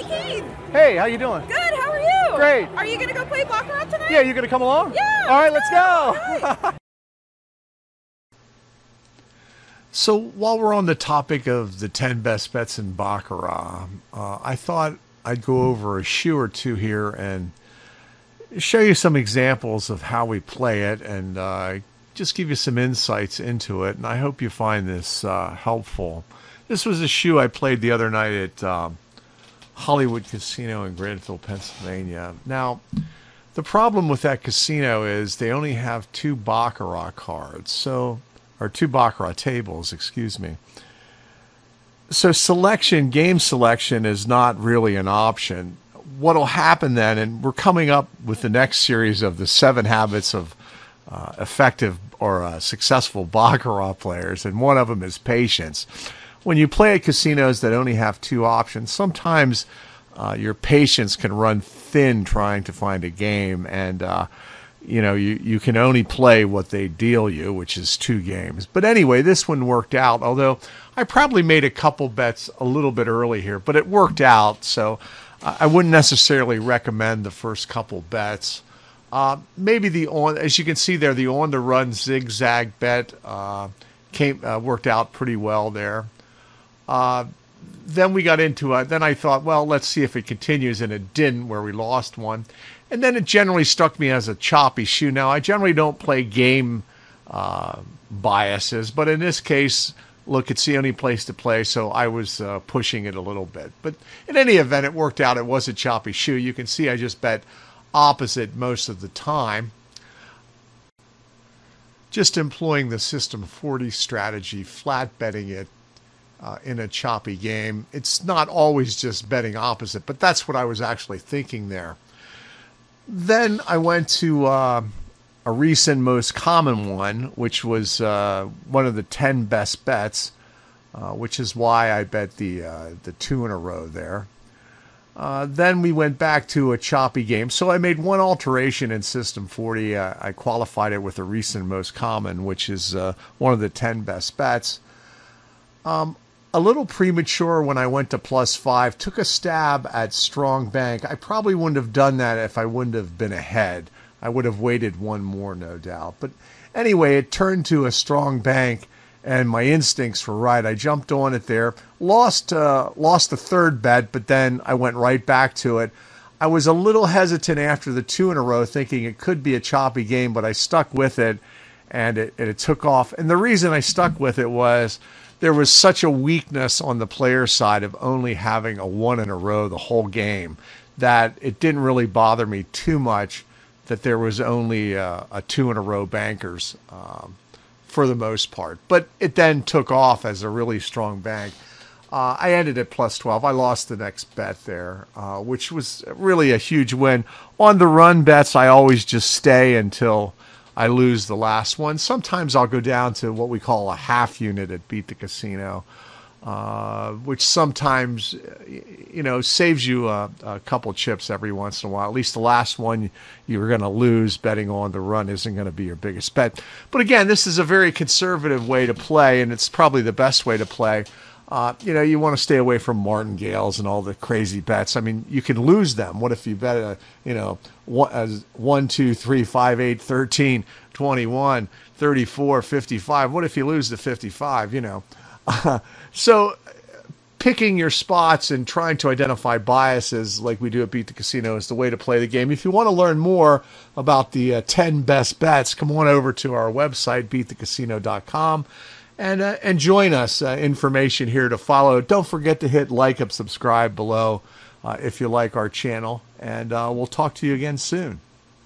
Hey, Keith. Hey, how you doing? Good. How are you? Great. Are you gonna go play baccarat tonight? Yeah, you gonna come along? Yeah. All right, let's go. Right. So while we're on the topic of the 10 best bets in Baccarat, uh, I thought I'd go over a shoe or two here and show you some examples of how we play it and uh, just give you some insights into it. And I hope you find this uh, helpful. This was a shoe I played the other night at um, Hollywood Casino in Grantville, Pennsylvania. Now, the problem with that casino is they only have two Baccarat cards. So or two baccarat tables, excuse me. So selection, game selection is not really an option. What'll happen then, and we're coming up with the next series of the seven habits of uh, effective or uh, successful baccarat players, and one of them is patience. When you play at casinos that only have two options, sometimes uh, your patience can run thin trying to find a game, and uh, you know, you, you can only play what they deal you, which is two games. But anyway, this one worked out, although I probably made a couple bets a little bit early here, but it worked out. So I wouldn't necessarily recommend the first couple bets. Uh, maybe the on, as you can see there, the on the run zigzag bet uh, came uh, worked out pretty well there. Uh, then we got into it. Then I thought, well, let's see if it continues, and it didn't, where we lost one. And then it generally struck me as a choppy shoe. Now, I generally don't play game uh, biases, but in this case, look, it's the only place to play, so I was uh, pushing it a little bit. But in any event, it worked out. It was a choppy shoe. You can see I just bet opposite most of the time. Just employing the system 40 strategy, flat betting it uh, in a choppy game. It's not always just betting opposite, but that's what I was actually thinking there. Then I went to uh, a recent most common one, which was uh, one of the 10 best bets, uh, which is why I bet the, uh, the two in a row there. Uh, then we went back to a choppy game. So I made one alteration in System 40. Uh, I qualified it with a recent most common, which is one of the 10 best bets. Um, a little premature when I went to plus five, took a stab at strong bank. I probably wouldn't have done that if I wouldn't have been ahead. I would have waited one more, no doubt. But anyway, it turned to a strong bank, and my instincts were right. I jumped on it there, lost uh, lost the third bet, but then I went right back to it. I was a little hesitant after the two in a row, thinking it could be a choppy game, but I stuck with it, and it, and it took off. And the reason I stuck with it was there was such a weakness on the player side of only having a one in a row the whole game that it didn't really bother me too much that there was only uh, a two in a row bankers um, for the most part. But it then took off as a really strong bank. Uh, I ended at plus 12. I lost the next bet there, uh, which was really a huge win. On the run bets, I always just stay until I lose the last one. Sometimes I'll go down to what we call a half unit at Beat the Casino, uh, which sometimes, you know, saves you a, a, couple chips every once in a while. At least the last one you're going to lose betting on the run isn't going to be your biggest bet. But again, this is a very conservative way to play, and it's probably the best way to play. Uh, you know, you want to stay away from martingales and all the crazy bets. I mean, you can lose them. What if you bet a, you know, one, as 1, 2, 3, 5, 8, 13, 21, 34, 55? What if you lose the 55, you know? Uh, so picking your spots and trying to identify biases like we do at Beat the Casino is the way to play the game. If you want to learn more about the uh, 10 best bets, come on over to our website, beatthecasino.com and uh, and join us. Uh, information here to follow. Don't forget to hit like and subscribe below uh, if you like our channel, and uh, we'll talk to you again soon.